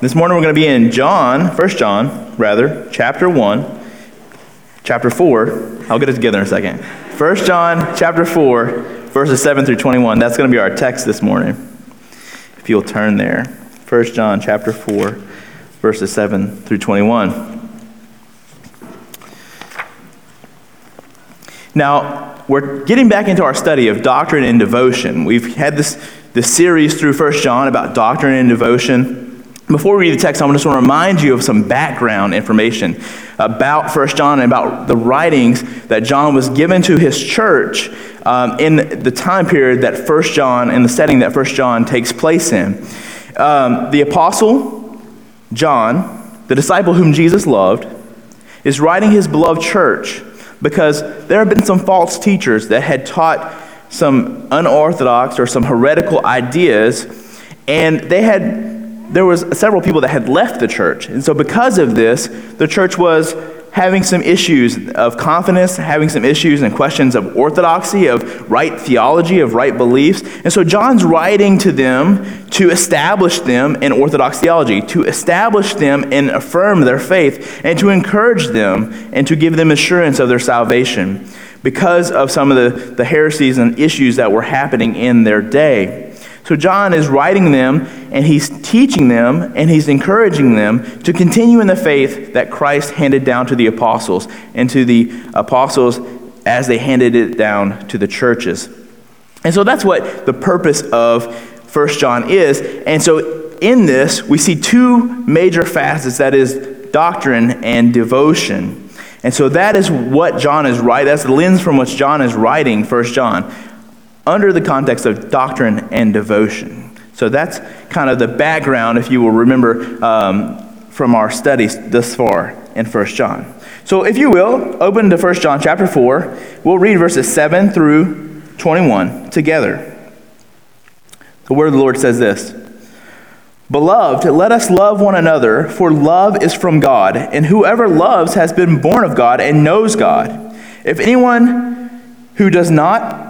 This morning we're going to be in John, 1 John, rather, chapter 1, chapter 4. I'll get it together in a second. 1 John, chapter 4, verses 7 through 21. That's going to be our text this morning. If you'll turn there. 1 John, chapter 4, verses 7 through 21. Now, we're getting back into our study of doctrine and devotion. We've had this, this series through 1 John about doctrine and devotion. Before we read the text, I just want to remind you of some background information about 1 John and about the writings that John was given to his church um, in the time period that 1 John, in the setting that 1 John takes place in. Um, the apostle John, the disciple whom Jesus loved, is writing his beloved church because there have been some false teachers that had taught some unorthodox or some heretical ideas, and they had there was several people that had left the church. And so because of this, the church was having some issues of confidence, having some issues and questions of orthodoxy, of right theology, of right beliefs. And so John's writing to them to establish them in orthodox theology, to establish them and affirm their faith, and to encourage them and to give them assurance of their salvation because of some of the, the heresies and issues that were happening in their day. So John is writing them and he's teaching them and he's encouraging them to continue in the faith that Christ handed down to the apostles and to the apostles as they handed it down to the churches. And so that's what the purpose of First John is. And so in this, we see two major facets that is doctrine and devotion. And so that is what John is writing. That's the lens from which John is writing First John under the context of doctrine and devotion. So that's kind of the background, if you will remember um, from our studies thus far in 1 John. So if you will, open to 1 John chapter 4. We'll read verses 7 through 21 together. The word of the Lord says this Beloved, let us love one another, for love is from God, and whoever loves has been born of God and knows God. If anyone who does not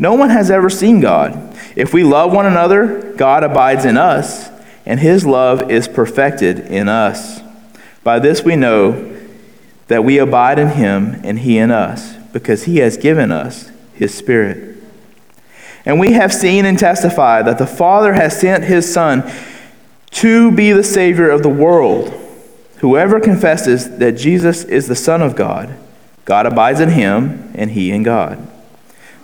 No one has ever seen God. If we love one another, God abides in us, and his love is perfected in us. By this we know that we abide in him and he in us, because he has given us his Spirit. And we have seen and testified that the Father has sent his Son to be the Savior of the world. Whoever confesses that Jesus is the Son of God, God abides in him, and he in God.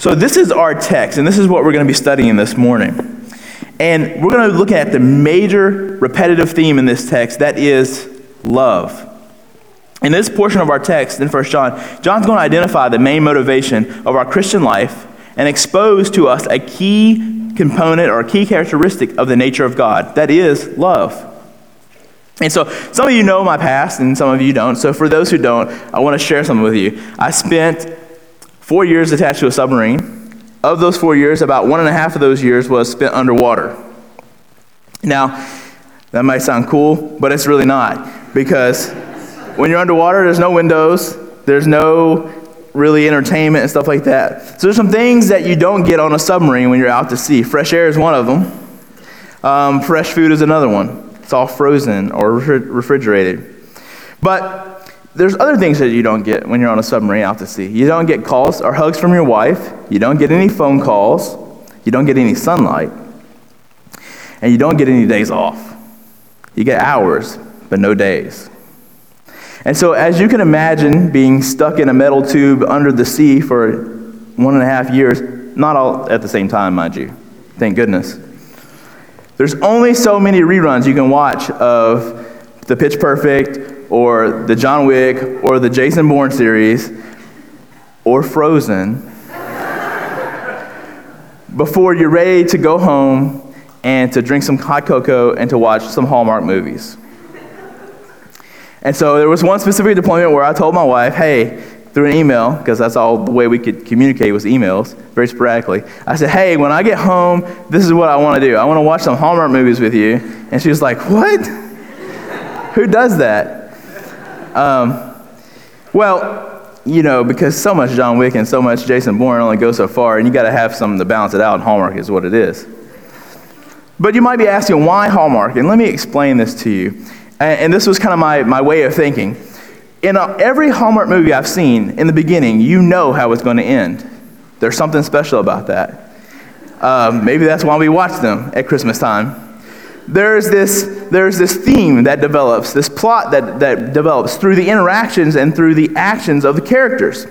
So, this is our text, and this is what we're going to be studying this morning. And we're going to look at the major repetitive theme in this text that is love. In this portion of our text in 1 John, John's going to identify the main motivation of our Christian life and expose to us a key component or a key characteristic of the nature of God that is love. And so, some of you know my past and some of you don't. So, for those who don't, I want to share something with you. I spent four years attached to a submarine. Of those four years, about one and a half of those years was spent underwater. Now, That might sound cool, but it's really not. Because when you're underwater, there's no windows, there's no really entertainment and stuff like that. So there's some things that you don't get on a submarine when you're out to sea. Fresh air is one of them. Um, fresh food is another one. It's all frozen or refrigerated. But there's other things that you don't get when you're on a submarine out to sea. You don't get calls or hugs from your wife. You don't get any phone calls. You don't get any sunlight. And you don't get any days off. You get hours, but no days. And so, as you can imagine, being stuck in a metal tube under the sea for one and a half years, not all at the same time, mind you, thank goodness. There's only so many reruns you can watch of the Pitch Perfect or the John Wick or the Jason Bourne series or Frozen before you're ready to go home and to drink some hot cocoa and to watch some Hallmark movies. And so there was one specific deployment where I told my wife, hey, through an email, because that's all the way we could communicate was emails, very sporadically. I said, hey, when I get home, this is what I want to do. I want to watch some Hallmark movies with you. And she was like, what? Who does that? Um, well, you know, because so much John Wick and so much Jason Bourne only go so far, and you got to have something to balance it out, and Hallmark is what it is. But you might be asking, why Hallmark? And let me explain this to you. And this was kind of my, my way of thinking. In a, every Hallmark movie I've seen, in the beginning, you know how it's going to end. There's something special about that. Um, maybe that's why we watch them at Christmas time. There's this, there's this theme that develops, this plot that, that develops through the interactions and through the actions of the characters.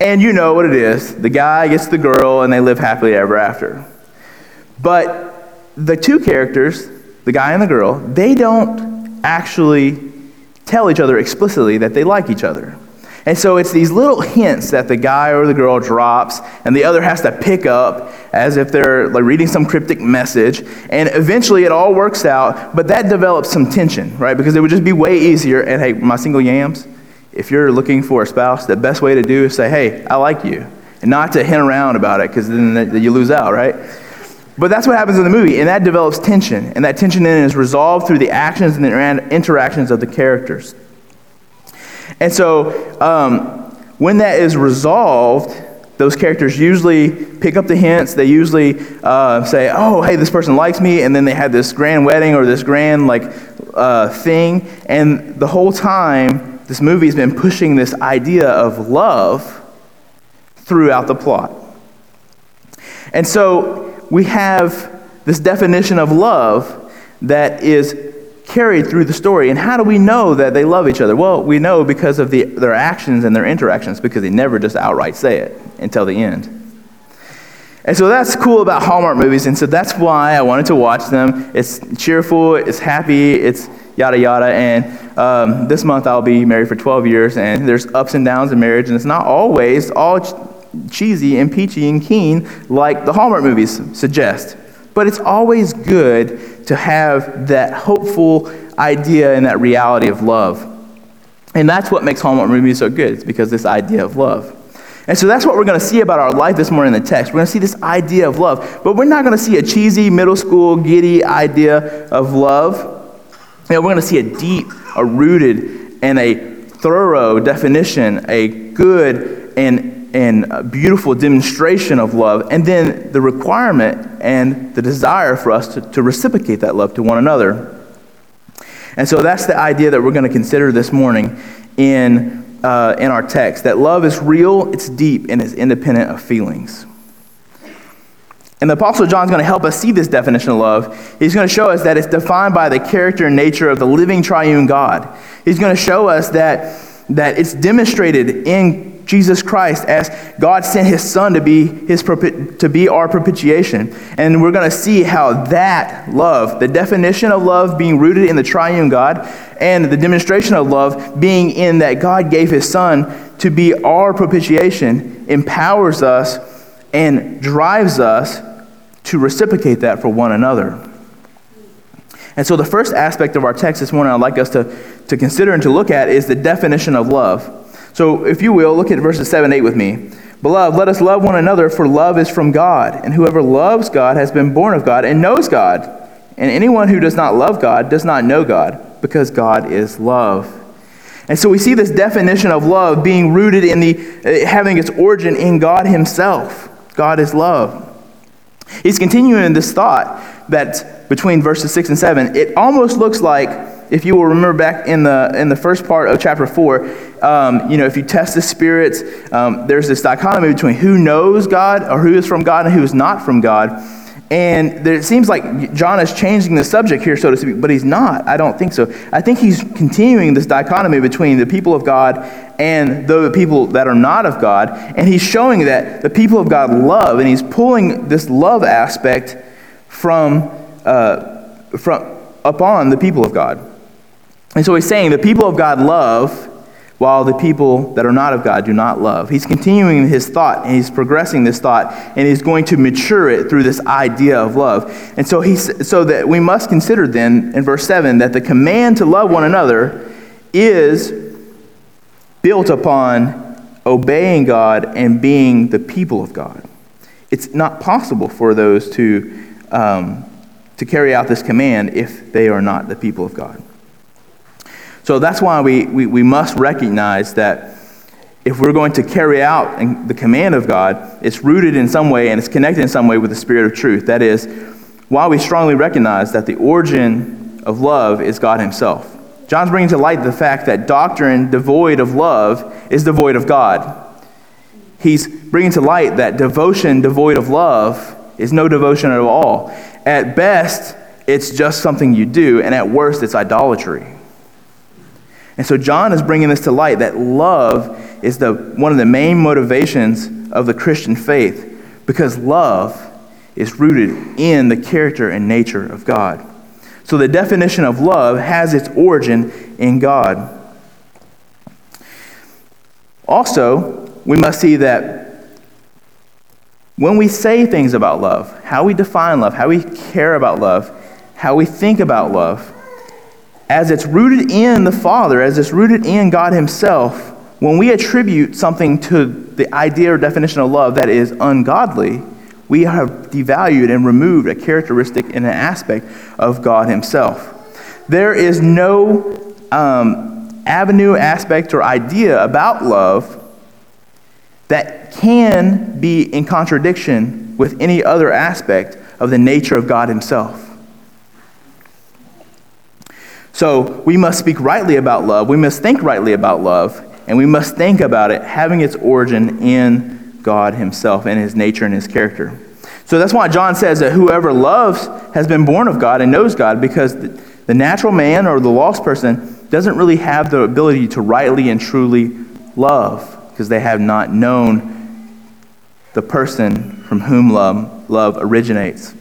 And you know what it is the guy gets the girl, and they live happily ever after. But the two characters, the guy and the girl, they don't actually tell each other explicitly that they like each other. And so it's these little hints that the guy or the girl drops, and the other has to pick up as if they're like reading some cryptic message. And eventually it all works out, but that develops some tension, right? Because it would just be way easier. And hey, my single yams, if you're looking for a spouse, the best way to do is say, hey, I like you, and not to hint around about it, because then you lose out, right? But that's what happens in the movie, and that develops tension. And that tension then is resolved through the actions and the interactions of the characters. And so, um, when that is resolved, those characters usually pick up the hints. They usually uh, say, "Oh, hey, this person likes me," and then they have this grand wedding or this grand like uh, thing. And the whole time, this movie has been pushing this idea of love throughout the plot. And so, we have this definition of love that is carried through the story. And how do we know that they love each other? Well, we know because of the, their actions and their interactions, because they never just outright say it until the end. And so that's cool about Hallmark movies, and so that's why I wanted to watch them. It's cheerful, it's happy, it's yada yada. And um, this month I'll be married for 12 years, and there's ups and downs in marriage, and it's not always all cheesy and peachy and keen like the Hallmark movies suggest. But it's always good to have that hopeful idea and that reality of love. And that's what makes Hallmark movies so good. It's because this idea of love. And so that's what we're going to see about our life this morning in the text. We're going to see this idea of love. But we're not going to see a cheesy, middle school, giddy idea of love. You know, we're going to see a deep, a rooted, and a thorough definition, a good and and a beautiful demonstration of love, and then the requirement and the desire for us to, to reciprocate that love to one another. And so that's the idea that we're going to consider this morning in, uh, in our text that love is real, it's deep, and it's independent of feelings. And the Apostle John is going to help us see this definition of love. He's going to show us that it's defined by the character and nature of the living triune God. He's going to show us that, that it's demonstrated in Jesus Christ as God sent his son to be his to be our propitiation. And we're going to see how that love, the definition of love being rooted in the triune God and the demonstration of love being in that God gave his son to be our propitiation empowers us and drives us to reciprocate that for one another. And so, the first aspect of our text this morning I'd like us to, to consider and to look at is the definition of love. So, if you will, look at verses 7 8 with me. Beloved, let us love one another, for love is from God. And whoever loves God has been born of God and knows God. And anyone who does not love God does not know God, because God is love. And so we see this definition of love being rooted in the uh, having its origin in God himself. God is love. He's continuing this thought that between verses 6 and 7, it almost looks like if you will remember back in the in the first part of chapter 4 um, you know if you test the spirits um, there's this dichotomy between who knows god or who is from god and who is not from god and there, it seems like John is changing the subject here, so to speak, but he's not. I don't think so. I think he's continuing this dichotomy between the people of God and the people that are not of God. And he's showing that the people of God love, and he's pulling this love aspect from, uh, from upon the people of God. And so he's saying the people of God love while the people that are not of God do not love. He's continuing his thought and he's progressing this thought and he's going to mature it through this idea of love. And so he's so that we must consider then in verse 7 that the command to love one another is built upon obeying God and being the people of God. It's not possible for those to um, to carry out this command if they are not the people of God. So that's why we, we, we must recognize that if we're going to carry out the command of God, it's rooted in some way and it's connected in some way with the Spirit of truth. That is, why we strongly recognize that the origin of love is God Himself. John's bringing to light the fact that doctrine devoid of love is devoid of God. He's bringing to light that devotion devoid of love is no devotion at all. At best, it's just something you do, and at worst, it's idolatry. And so John is bringing this to light that love is the, one of the main motivations of the Christian faith because love is rooted in the character and nature of God. So the definition of love has its origin in God. Also, we must see that when we say things about love, how we define love, how we care about love, how we think about love, as it's rooted in the Father, as it's rooted in God Himself, when we attribute something to the idea or definition of love that is ungodly, we have devalued and removed a characteristic and an aspect of God Himself. There is no um, avenue, aspect, or idea about love that can be in contradiction with any other aspect of the nature of God Himself. So we must speak rightly about love. We must think rightly about love. And we must think about it having its origin in God Himself and His nature and His character. So that's why John says that whoever loves has been born of God and knows God because the natural man or the lost person doesn't really have the ability to rightly and truly love because they have not known the person from whom love, love originates.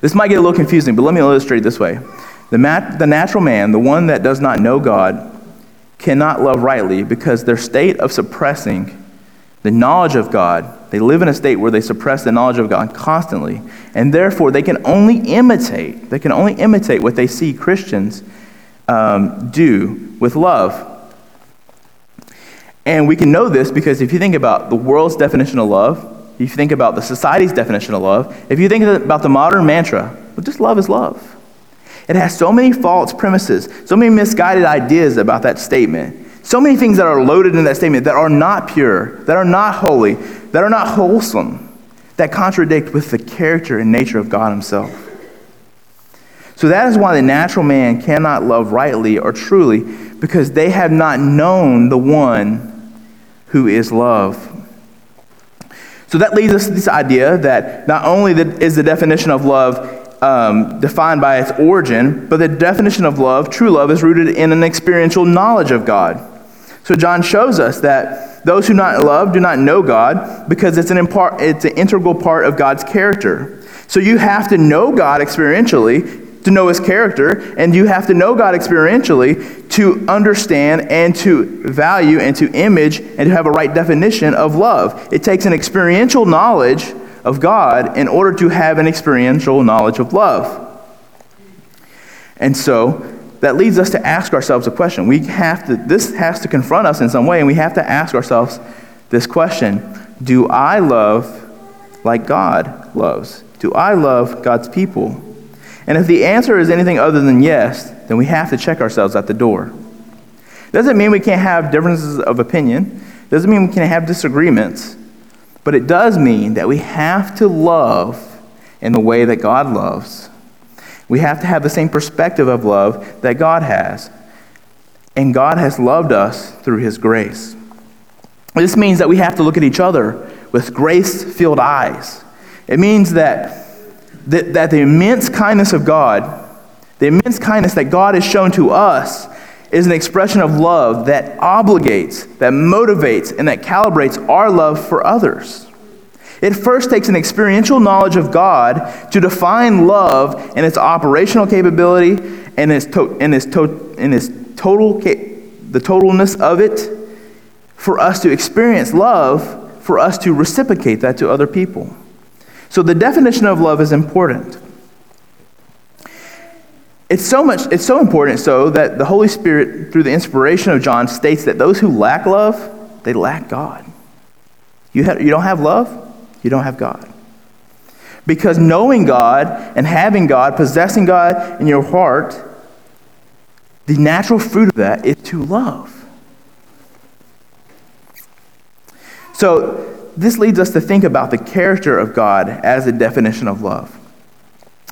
This might get a little confusing, but let me illustrate this way. The, mat, the natural man, the one that does not know God, cannot love rightly because their state of suppressing the knowledge of God, they live in a state where they suppress the knowledge of God constantly, and therefore they can only imitate, they can only imitate what they see Christians um, do with love. And we can know this because if you think about the world's definition of love, if you think about the society's definition of love, if you think about the modern mantra, well, just love is love. It has so many false premises, so many misguided ideas about that statement. So many things that are loaded in that statement that are not pure, that are not holy, that are not wholesome, that contradict with the character and nature of God Himself. So that is why the natural man cannot love rightly or truly, because they have not known the one who is love. So that leads us to this idea that not only is the definition of love um, defined by its origin, but the definition of love, true love, is rooted in an experiential knowledge of God. So John shows us that those who not love do not know God because it's an, impar- it's an integral part of God's character. So you have to know God experientially to know his character, and you have to know God experientially to understand and to value and to image and to have a right definition of love. It takes an experiential knowledge of God in order to have an experiential knowledge of love. And so that leads us to ask ourselves a question. We have to, this has to confront us in some way, and we have to ask ourselves this question Do I love like God loves? Do I love God's people? And if the answer is anything other than yes, then we have to check ourselves at the door. Doesn't mean we can't have differences of opinion, doesn't mean we can't have disagreements, but it does mean that we have to love in the way that God loves. We have to have the same perspective of love that God has. And God has loved us through his grace. This means that we have to look at each other with grace filled eyes. It means that, that, that the immense kindness of God, the immense kindness that God has shown to us, is an expression of love that obligates, that motivates, and that calibrates our love for others. It first takes an experiential knowledge of God to define love and its operational capability and its, to, and its, to, and its total, the totalness of it for us to experience love, for us to reciprocate that to other people. So the definition of love is important. It's so much it's so important so that the Holy Spirit through the inspiration of John states that those who lack love, they lack God. You, have, you don't have love, you don't have God. Because knowing God and having God, possessing God in your heart, the natural fruit of that is to love. So, this leads us to think about the character of God as a definition of love.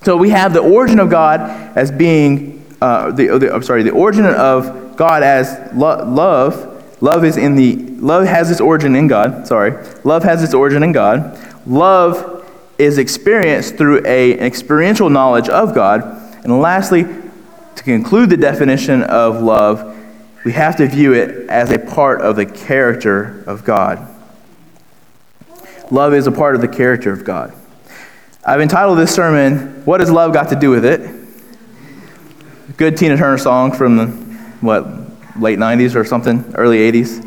So we have the origin of God as being, uh, the, the, I'm sorry, the origin of God as lo- love. Love is in the, love has its origin in God. Sorry. Love has its origin in God. Love is experienced through a, an experiential knowledge of God. And lastly, to conclude the definition of love, we have to view it as a part of the character of God. Love is a part of the character of God. I've entitled this sermon, What Has Love Got to Do with It? Good Tina Turner song from the, what, late 90s or something, early 80s,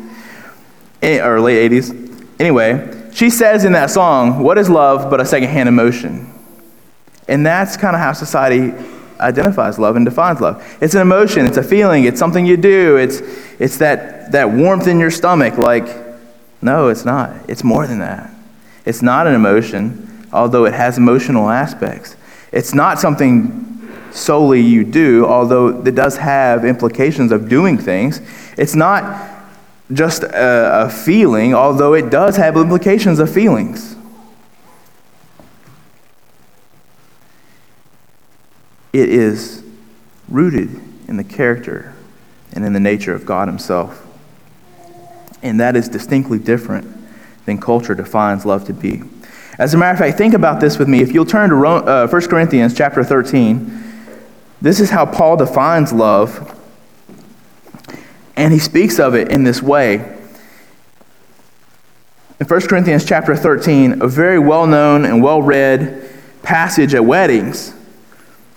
eh, or late 80s. Anyway, she says in that song, What is love but a secondhand emotion? And that's kind of how society identifies love and defines love. It's an emotion, it's a feeling, it's something you do, it's, it's that, that warmth in your stomach. Like, no, it's not. It's more than that. It's not an emotion although it has emotional aspects. It's not something solely you do, although it does have implications of doing things. It's not just a, a feeling, although it does have implications of feelings. It is rooted in the character and in the nature of God Himself. And that is distinctly different than culture defines love to be. As a matter of fact, think about this with me. If you'll turn to uh, 1 Corinthians chapter 13, this is how Paul defines love. And he speaks of it in this way. In 1 Corinthians chapter 13, a very well known and well read passage at weddings,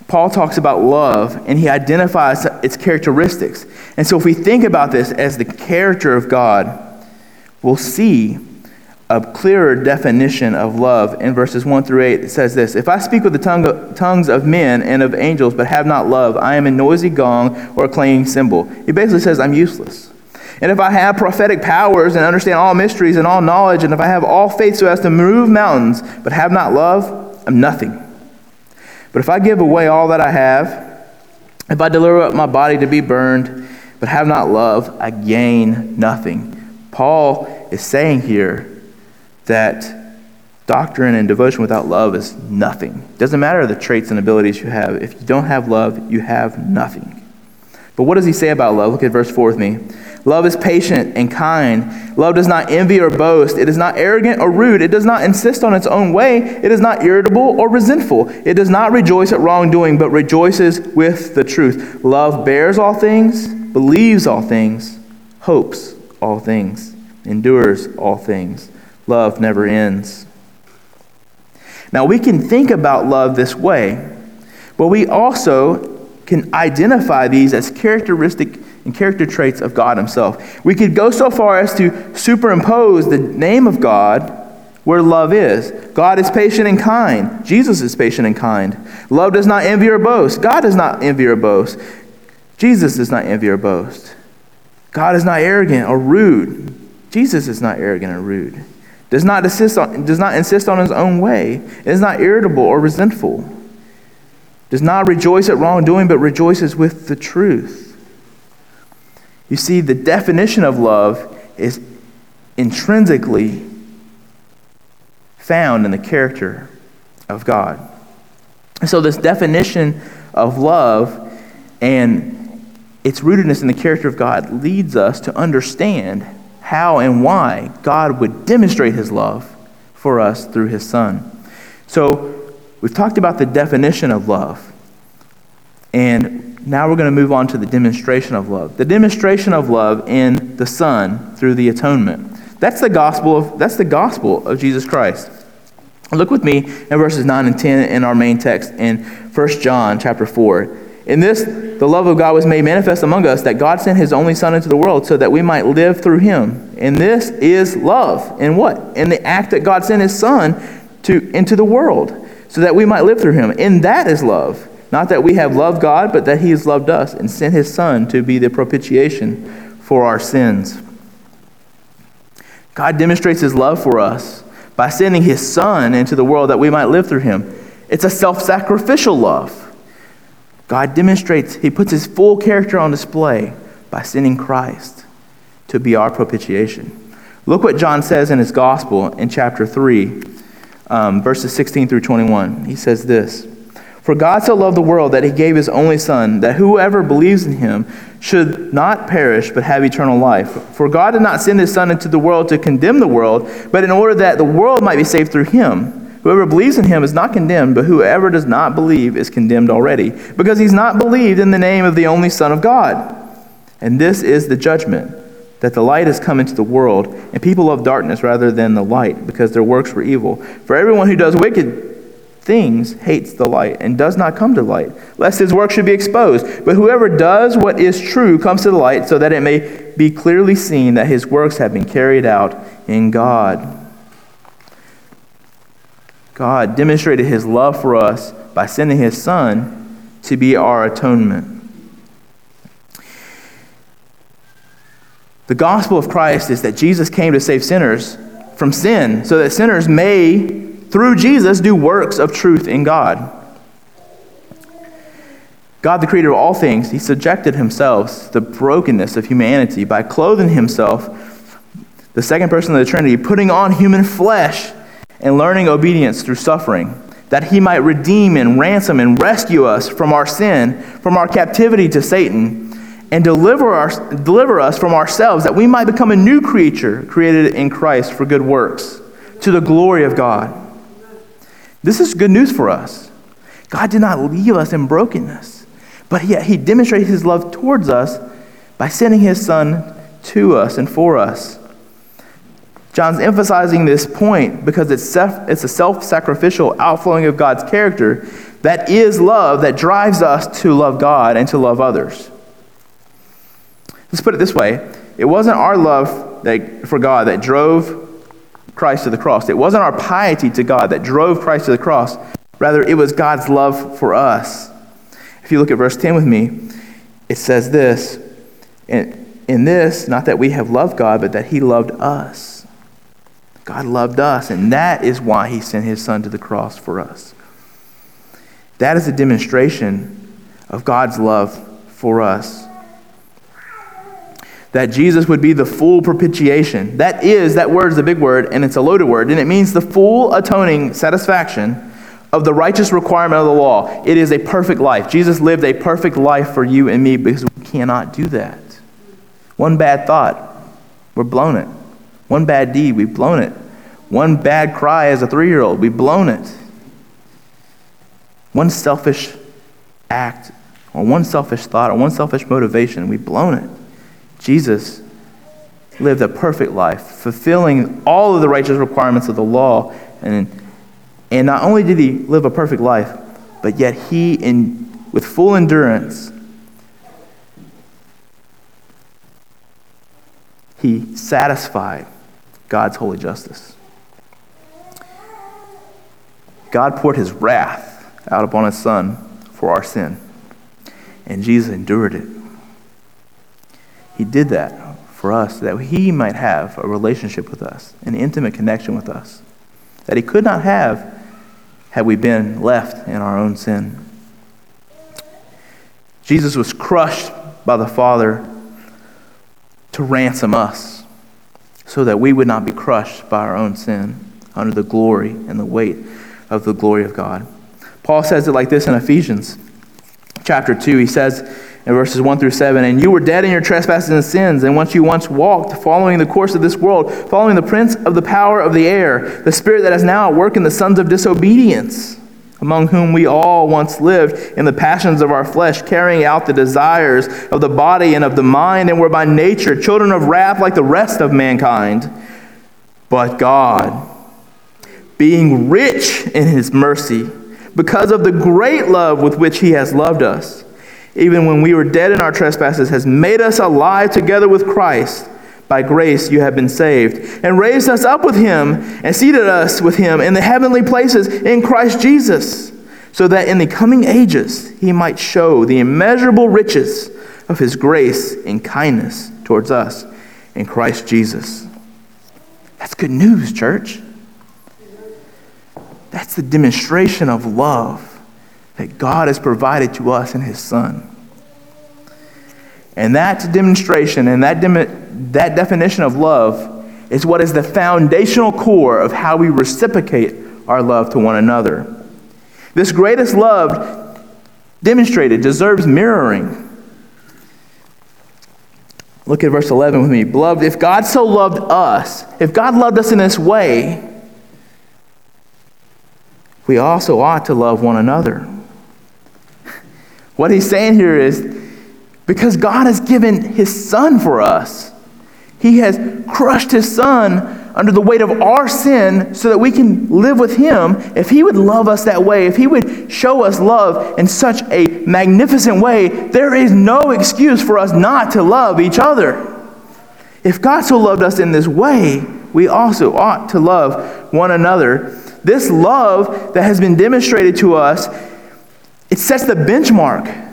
Paul talks about love and he identifies its characteristics. And so, if we think about this as the character of God, we'll see a clearer definition of love in verses 1 through 8. It says this If I speak with the tongue, tongues of men and of angels, but have not love, I am a noisy gong or a clanging cymbal. He basically says, I'm useless. And if I have prophetic powers and understand all mysteries and all knowledge, and if I have all faith so as to move mountains, but have not love, I'm nothing. But if I give away all that I have, if I deliver up my body to be burned, but have not love, I gain nothing. Paul is saying here that doctrine and devotion without love is nothing. It doesn't matter the traits and abilities you have. If you don't have love, you have nothing. But what does he say about love? Look at verse 4 with me. Love is patient and kind. Love does not envy or boast. It is not arrogant or rude. It does not insist on its own way. It is not irritable or resentful. It does not rejoice at wrongdoing, but rejoices with the truth. Love bears all things, believes all things, hopes all things, endures all things love never ends. Now, we can think about love this way, but we also can identify these as characteristic and character traits of God Himself. We could go so far as to superimpose the name of God where love is. God is patient and kind. Jesus is patient and kind. Love does not envy or boast. God does not envy or boast. Jesus does not envy or boast. God is not arrogant or rude. Jesus is not arrogant or rude does not, insist on, does not insist on his own way, is not irritable or resentful. does not rejoice at wrongdoing, but rejoices with the truth. You see, the definition of love is intrinsically found in the character of God. So, this definition of love and its rootedness in the character of God leads us to understand how and why God would demonstrate his love for us through his Son. So, we've talked about the definition of love. And now we're going to move on to the demonstration of love. The demonstration of love in the Son through the atonement. That's the gospel of, that's the gospel of Jesus Christ. Look with me in verses 9 and 10 in our main text in 1 John chapter 4. In this, the love of God was made manifest among us, that God sent his only Son into the world so that we might live through him. And this is love. In what? In the act that God sent his Son to, into the world so that we might live through him. In that is love. Not that we have loved God, but that he has loved us and sent his Son to be the propitiation for our sins. God demonstrates his love for us by sending his Son into the world that we might live through him. It's a self sacrificial love. God demonstrates, he puts his full character on display by sending Christ to be our propitiation. Look what John says in his gospel in chapter 3, um, verses 16 through 21. He says this. For God so loved the world that he gave his only Son, that whoever believes in him should not perish but have eternal life. For God did not send his Son into the world to condemn the world, but in order that the world might be saved through him. Whoever believes in him is not condemned, but whoever does not believe is condemned already, because he's not believed in the name of the only Son of God. And this is the judgment that the light has come into the world, and people love darkness rather than the light, because their works were evil. For everyone who does wicked things hates the light and does not come to light, lest his work should be exposed. But whoever does what is true comes to the light, so that it may be clearly seen that his works have been carried out in God. God demonstrated his love for us by sending his Son to be our atonement. The gospel of Christ is that Jesus came to save sinners from sin, so that sinners may through Jesus, do works of truth in God. God, the creator of all things, he subjected himself to the brokenness of humanity by clothing himself, the second person of the Trinity, putting on human flesh and learning obedience through suffering, that he might redeem and ransom and rescue us from our sin, from our captivity to Satan, and deliver, our, deliver us from ourselves, that we might become a new creature created in Christ for good works, to the glory of God. This is good news for us. God did not leave us in brokenness, but yet He demonstrated His love towards us by sending His Son to us and for us. John's emphasizing this point because it's, self, it's a self sacrificial outflowing of God's character that is love that drives us to love God and to love others. Let's put it this way it wasn't our love that, for God that drove Christ to the cross. It wasn't our piety to God that drove Christ to the cross. Rather, it was God's love for us. If you look at verse 10 with me, it says this in, in this, not that we have loved God, but that He loved us. God loved us, and that is why He sent His Son to the cross for us. That is a demonstration of God's love for us that Jesus would be the full propitiation. That is, that word is a big word, and it's a loaded word, and it means the full atoning satisfaction of the righteous requirement of the law. It is a perfect life. Jesus lived a perfect life for you and me because we cannot do that. One bad thought, we're blown it. One bad deed, we've blown it. One bad cry as a three year old, we've blown it. One selfish act, or one selfish thought, or one selfish motivation, we've blown it. Jesus lived a perfect life, fulfilling all of the righteous requirements of the law. And, and not only did he live a perfect life, but yet he, in, with full endurance, he satisfied God's holy justice. God poured his wrath out upon his son for our sin, and Jesus endured it. He did that for us that he might have a relationship with us, an intimate connection with us that he could not have had we been left in our own sin. Jesus was crushed by the Father to ransom us so that we would not be crushed by our own sin under the glory and the weight of the glory of God. Paul says it like this in Ephesians chapter 2. He says in verses 1 through 7 And you were dead in your trespasses and sins, and once you once walked, following the course of this world, following the prince of the power of the air, the spirit that is now at work in the sons of disobedience among whom we all once lived in the passions of our flesh, carrying out the desires of the body and of the mind, and were by nature children of wrath like the rest of mankind. But God, being rich in his mercy, because of the great love with which he has loved us, even when we were dead in our trespasses, has made us alive together with Christ. By grace you have been saved, and raised us up with him, and seated us with him in the heavenly places in Christ Jesus, so that in the coming ages he might show the immeasurable riches of his grace and kindness towards us in Christ Jesus. That's good news, church. That's the demonstration of love that God has provided to us in his Son. And that demonstration and that, dem- that definition of love is what is the foundational core of how we reciprocate our love to one another. This greatest love demonstrated deserves mirroring. Look at verse 11 with me. Beloved, if God so loved us, if God loved us in this way, we also ought to love one another. What he's saying here is because God has given his son for us. He has crushed his son under the weight of our sin so that we can live with him. If he would love us that way, if he would show us love in such a magnificent way, there is no excuse for us not to love each other. If God so loved us in this way, we also ought to love one another. This love that has been demonstrated to us, it sets the benchmark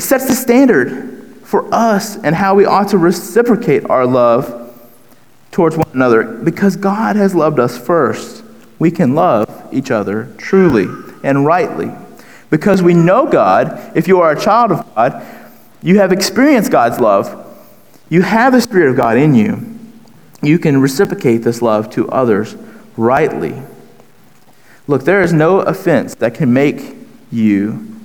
it sets the standard for us and how we ought to reciprocate our love towards one another. Because God has loved us first, we can love each other truly and rightly. Because we know God, if you are a child of God, you have experienced God's love. You have the Spirit of God in you. You can reciprocate this love to others rightly. Look, there is no offense that can make you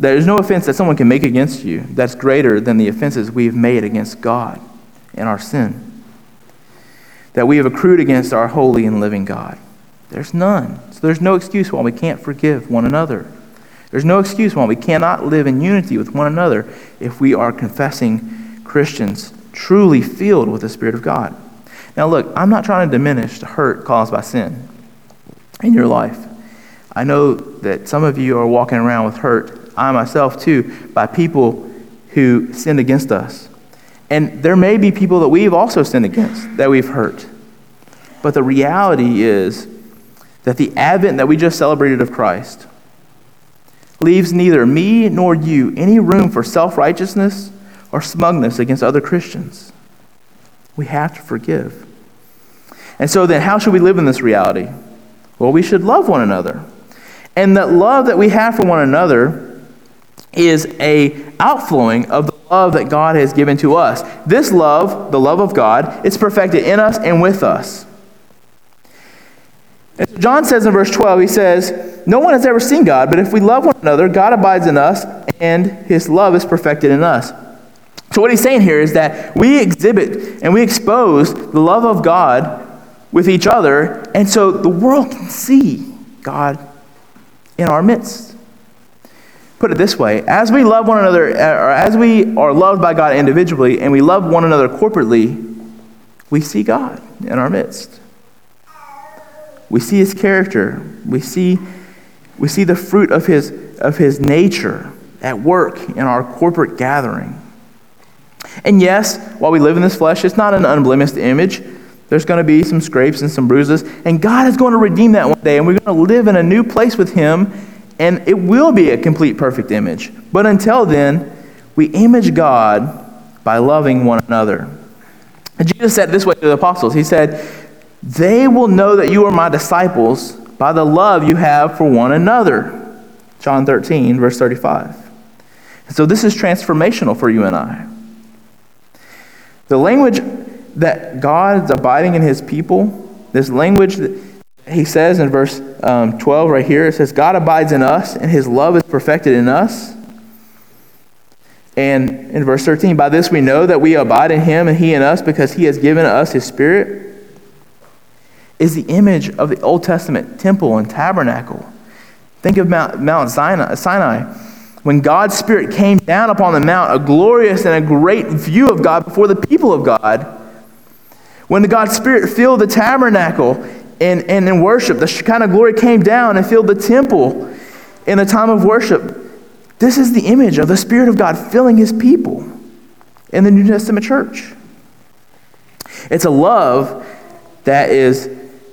there is no offense that someone can make against you that's greater than the offenses we've made against God in our sin, that we have accrued against our holy and living God. There's none. So there's no excuse why we can't forgive one another. There's no excuse why we cannot live in unity with one another if we are confessing Christians truly filled with the Spirit of God. Now, look, I'm not trying to diminish the hurt caused by sin in your life. I know that some of you are walking around with hurt I myself too, by people who sinned against us. And there may be people that we've also sinned against, that we've hurt. But the reality is that the advent that we just celebrated of Christ leaves neither me nor you any room for self righteousness or smugness against other Christians. We have to forgive. And so then, how should we live in this reality? Well, we should love one another. And that love that we have for one another is a outflowing of the love that God has given to us. This love, the love of God, is perfected in us and with us. And John says in verse 12, he says, No one has ever seen God, but if we love one another, God abides in us, and his love is perfected in us. So, what he's saying here is that we exhibit and we expose the love of God with each other, and so the world can see God in our midst put it this way as we love one another, or as we are loved by God individually and we love one another corporately, we see God in our midst. We see his character. We see, we see the fruit of his, of his nature at work in our corporate gathering. And yes, while we live in this flesh, it's not an unblemished image. There's going to be some scrapes and some bruises. And God is going to redeem that one day. And we're going to live in a new place with him and it will be a complete, perfect image. But until then, we image God by loving one another. And Jesus said this way to the apostles He said, They will know that you are my disciples by the love you have for one another. John 13, verse 35. So this is transformational for you and I. The language that God is abiding in his people, this language that he says in verse um, 12 right here, it says, God abides in us, and his love is perfected in us. And in verse 13, by this we know that we abide in him and he in us because he has given us his spirit, is the image of the Old Testament temple and tabernacle. Think of Mount, Mount Sinai, Sinai. When God's Spirit came down upon the mount, a glorious and a great view of God before the people of God. When the God's Spirit filled the tabernacle and, and in worship, the Shekinah glory came down and filled the temple in the time of worship. This is the image of the Spirit of God filling his people in the New Testament church. It's a love that is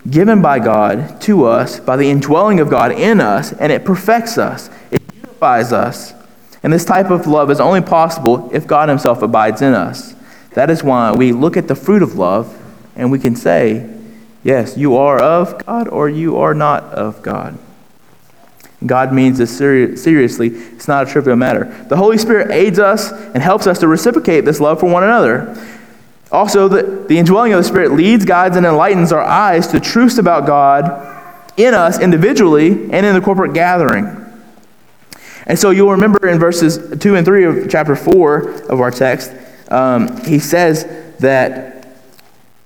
given by God to us by the indwelling of God in us, and it perfects us, it unifies us. And this type of love is only possible if God Himself abides in us. That is why we look at the fruit of love and we can say, yes, you are of God or you are not of God. God means this seri- seriously. It's not a trivial matter. The Holy Spirit aids us and helps us to reciprocate this love for one another. Also, the, the indwelling of the Spirit leads, guides, and enlightens our eyes to truths about God in us individually and in the corporate gathering. And so you'll remember in verses 2 and 3 of chapter 4 of our text, um, he says that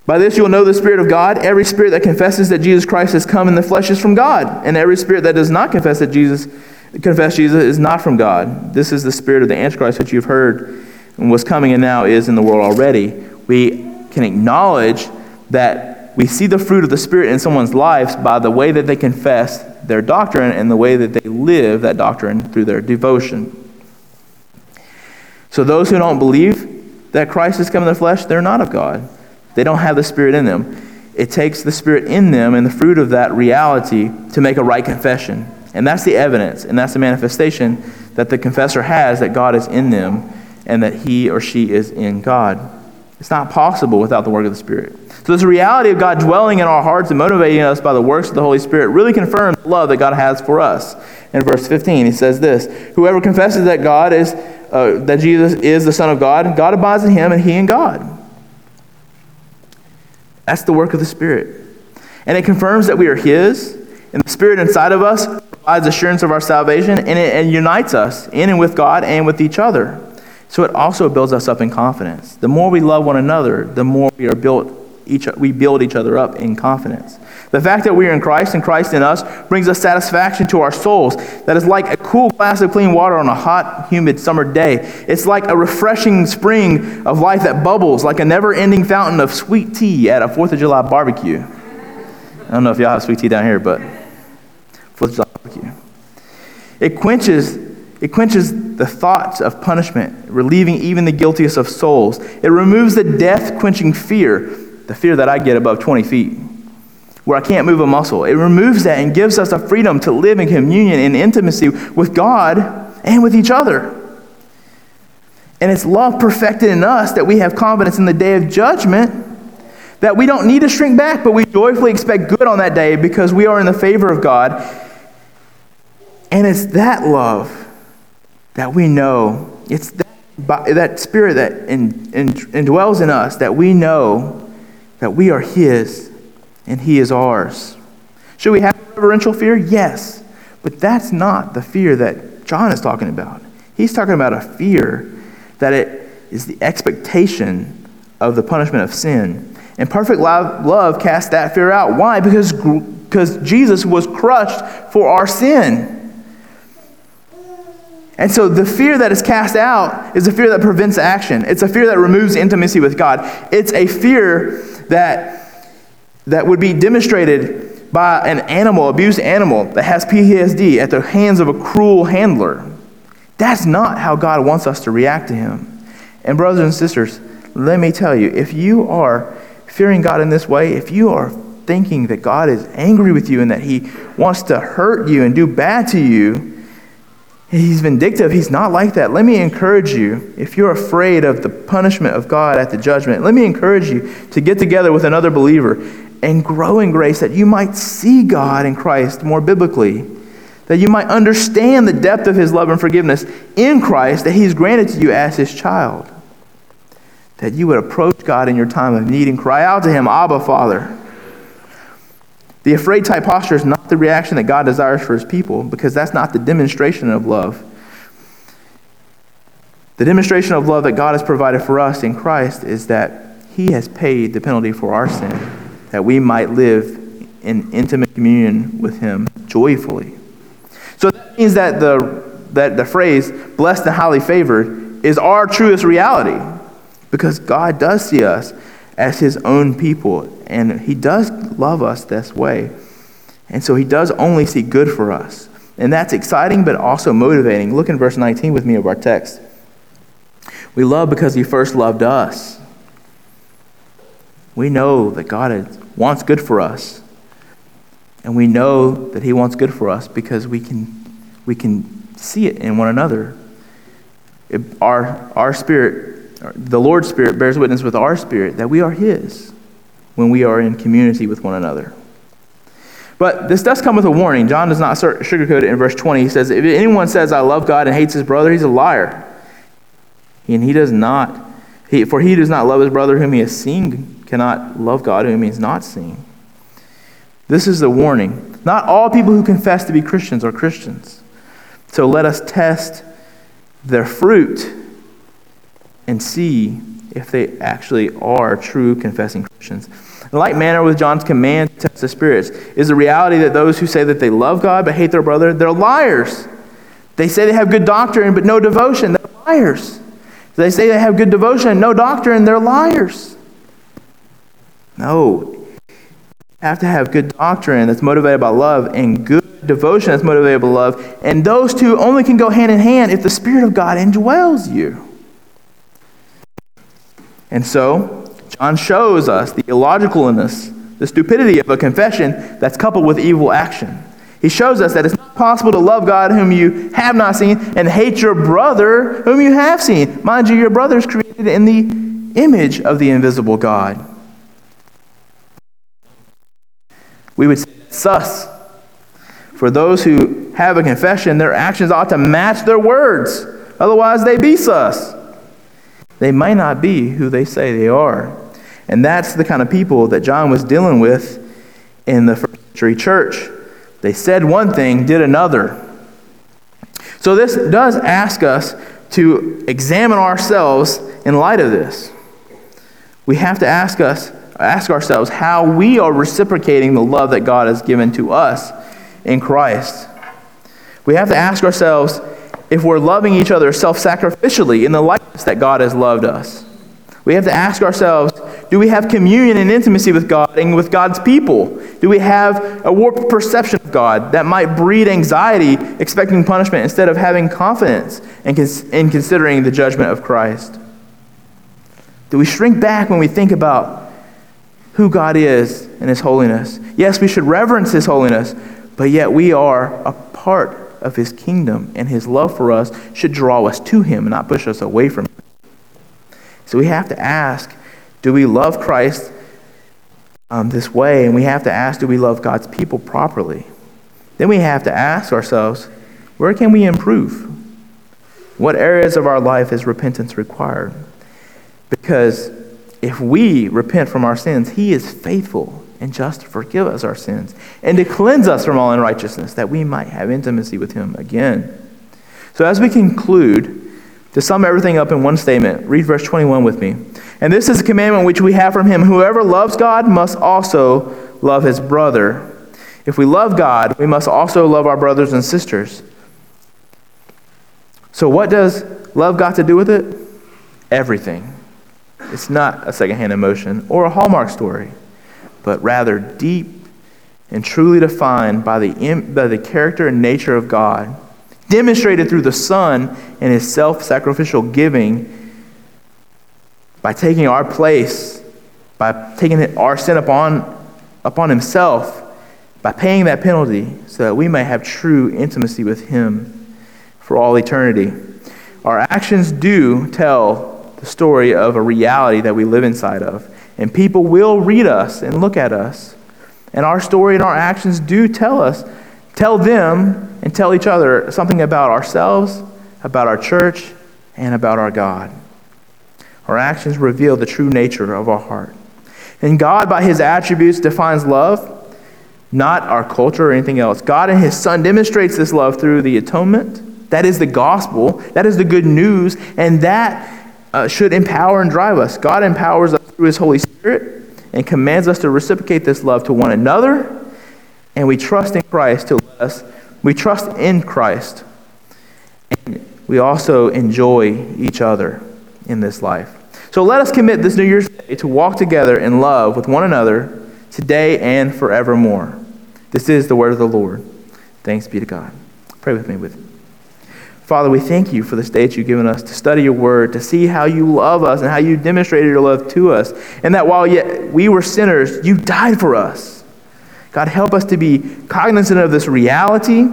by this you will know the Spirit of God. Every spirit that confesses that Jesus Christ has come in the flesh is from God, and every spirit that does not confess that Jesus confess Jesus is not from God. This is the spirit of the Antichrist which you've heard and was coming and now is in the world already. We can acknowledge that we see the fruit of the Spirit in someone's lives by the way that they confess their doctrine and the way that they live that doctrine through their devotion. So those who don't believe that Christ has come in the flesh, they're not of God. They don't have the Spirit in them. It takes the Spirit in them and the fruit of that reality to make a right confession. And that's the evidence, and that's the manifestation that the confessor has that God is in them and that he or she is in God. It's not possible without the work of the Spirit. So, this reality of God dwelling in our hearts and motivating us by the works of the Holy Spirit really confirms the love that God has for us. In verse 15, he says this Whoever confesses that God is, uh, that Jesus is the Son of God, God abides in him and he in God. That's the work of the Spirit. And it confirms that we are His, and the Spirit inside of us provides assurance of our salvation, and it and unites us in and with God and with each other. So it also builds us up in confidence. The more we love one another, the more we are built each, we build each other up in confidence. The fact that we are in Christ and Christ in us brings us satisfaction to our souls that is like a cool glass of clean water on a hot, humid summer day. It's like a refreshing spring of life that bubbles, like a never ending fountain of sweet tea at a 4th of July barbecue. I don't know if y'all have sweet tea down here, but 4th of July barbecue. It quenches it quenches the thoughts of punishment, relieving even the guiltiest of souls. It removes the death quenching fear the fear that I get above 20 feet, where I can't move a muscle. It removes that and gives us a freedom to live in communion and intimacy with God and with each other. And it's love perfected in us that we have confidence in the day of judgment, that we don't need to shrink back, but we joyfully expect good on that day because we are in the favor of God. And it's that love that we know, it's that, that spirit that in, in, indwells in us that we know that we are His and He is ours. Should we have reverential fear? Yes. But that's not the fear that John is talking about. He's talking about a fear that it is the expectation of the punishment of sin. And perfect love, love casts that fear out. Why? Because, because Jesus was crushed for our sin. And so the fear that is cast out is a fear that prevents action. It's a fear that removes intimacy with God. It's a fear that, that would be demonstrated by an animal, abused animal that has PTSD at the hands of a cruel handler. That's not how God wants us to react to Him. And, brothers and sisters, let me tell you if you are fearing God in this way, if you are thinking that God is angry with you and that He wants to hurt you and do bad to you, He's vindictive. He's not like that. Let me encourage you, if you're afraid of the punishment of God at the judgment, let me encourage you to get together with another believer and grow in grace that you might see God in Christ more biblically, that you might understand the depth of his love and forgiveness in Christ that he's granted to you as his child. That you would approach God in your time of need and cry out to him, Abba, Father. The afraid type posture is not the reaction that God desires for his people because that's not the demonstration of love. The demonstration of love that God has provided for us in Christ is that he has paid the penalty for our sin, that we might live in intimate communion with him joyfully. So that means that the, that the phrase, blessed and highly favored, is our truest reality because God does see us as his own people, and he does love us this way. And so he does only see good for us. And that's exciting, but also motivating. Look in verse 19 with me of our text. We love because he first loved us. We know that God wants good for us. And we know that He wants good for us because we can, we can see it in one another. It, our, our spirit, the Lord's Spirit, bears witness with our spirit that we are His when we are in community with one another. But this does come with a warning. John does not sugarcoat it in verse 20. He says, If anyone says, I love God and hates his brother, he's a liar. And he does not. He, for he does not love his brother whom he has seen, cannot love God whom he has not seen. This is the warning. Not all people who confess to be Christians are Christians. So let us test their fruit and see if they actually are true confessing Christians. In like manner with John's command to test the spirits is the reality that those who say that they love God but hate their brother, they're liars. They say they have good doctrine but no devotion, they're liars. They say they have good devotion, and no doctrine, they're liars. No, You have to have good doctrine that's motivated by love and good devotion that's motivated by love. And those two only can go hand in hand if the Spirit of God indwells you. And so, John shows us the illogicalness, the stupidity of a confession that's coupled with evil action. He shows us that it's not possible to love God whom you have not seen and hate your brother whom you have seen. Mind you, your brother is created in the image of the invisible God. we would say sus. For those who have a confession, their actions ought to match their words. Otherwise, they be sus. They might not be who they say they are. And that's the kind of people that John was dealing with in the first century church. They said one thing, did another. So, this does ask us to examine ourselves in light of this. We have to ask us ask ourselves how we are reciprocating the love that God has given to us in Christ. We have to ask ourselves if we're loving each other self sacrificially in the that God has loved us. We have to ask ourselves do we have communion and intimacy with God and with God's people? Do we have a warped perception of God that might breed anxiety, expecting punishment, instead of having confidence in, in considering the judgment of Christ? Do we shrink back when we think about who God is and His holiness. Yes, we should reverence His holiness, but yet we are a part of His kingdom, and His love for us should draw us to Him and not push us away from Him. So we have to ask do we love Christ um, this way? And we have to ask do we love God's people properly? Then we have to ask ourselves where can we improve? What areas of our life is repentance required? Because if we repent from our sins, he is faithful and just to forgive us our sins and to cleanse us from all unrighteousness, that we might have intimacy with him again. So, as we conclude, to sum everything up in one statement, read verse 21 with me. And this is a commandment which we have from him whoever loves God must also love his brother. If we love God, we must also love our brothers and sisters. So, what does love got to do with it? Everything. It's not a secondhand emotion or a Hallmark story, but rather deep and truly defined by the, by the character and nature of God, demonstrated through the Son and his self sacrificial giving by taking our place, by taking our sin upon, upon himself, by paying that penalty so that we may have true intimacy with him for all eternity. Our actions do tell the story of a reality that we live inside of. And people will read us and look at us. And our story and our actions do tell us tell them and tell each other something about ourselves, about our church, and about our God. Our actions reveal the true nature of our heart. And God, by his attributes, defines love, not our culture or anything else. God and his Son demonstrates this love through the atonement. That is the gospel. That is the good news. And that uh, should empower and drive us. God empowers us through his Holy Spirit and commands us to reciprocate this love to one another. And we trust in Christ to let us, we trust in Christ. And we also enjoy each other in this life. So let us commit this New Year's Day to walk together in love with one another today and forevermore. This is the word of the Lord. Thanks be to God. Pray with me with. Father, we thank you for this day that you've given us to study your word, to see how you love us and how you demonstrated your love to us, and that while yet we were sinners, you died for us. God, help us to be cognizant of this reality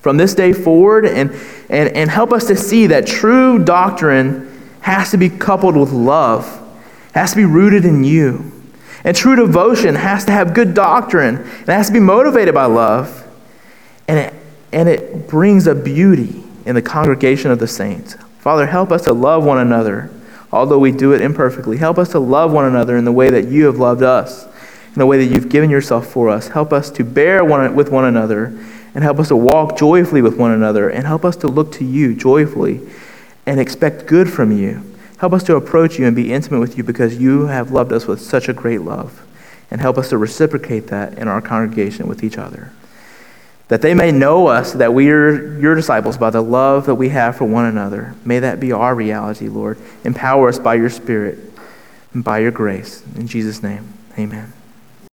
from this day forward and, and, and help us to see that true doctrine has to be coupled with love, has to be rooted in you. And true devotion has to have good doctrine, it has to be motivated by love. And it, and it brings a beauty in the congregation of the saints. Father, help us to love one another, although we do it imperfectly. Help us to love one another in the way that you have loved us, in the way that you've given yourself for us. Help us to bear one, with one another, and help us to walk joyfully with one another, and help us to look to you joyfully and expect good from you. Help us to approach you and be intimate with you because you have loved us with such a great love. And help us to reciprocate that in our congregation with each other. That they may know us, that we are your disciples by the love that we have for one another. May that be our reality, Lord. Empower us by your Spirit and by your grace. In Jesus' name, amen.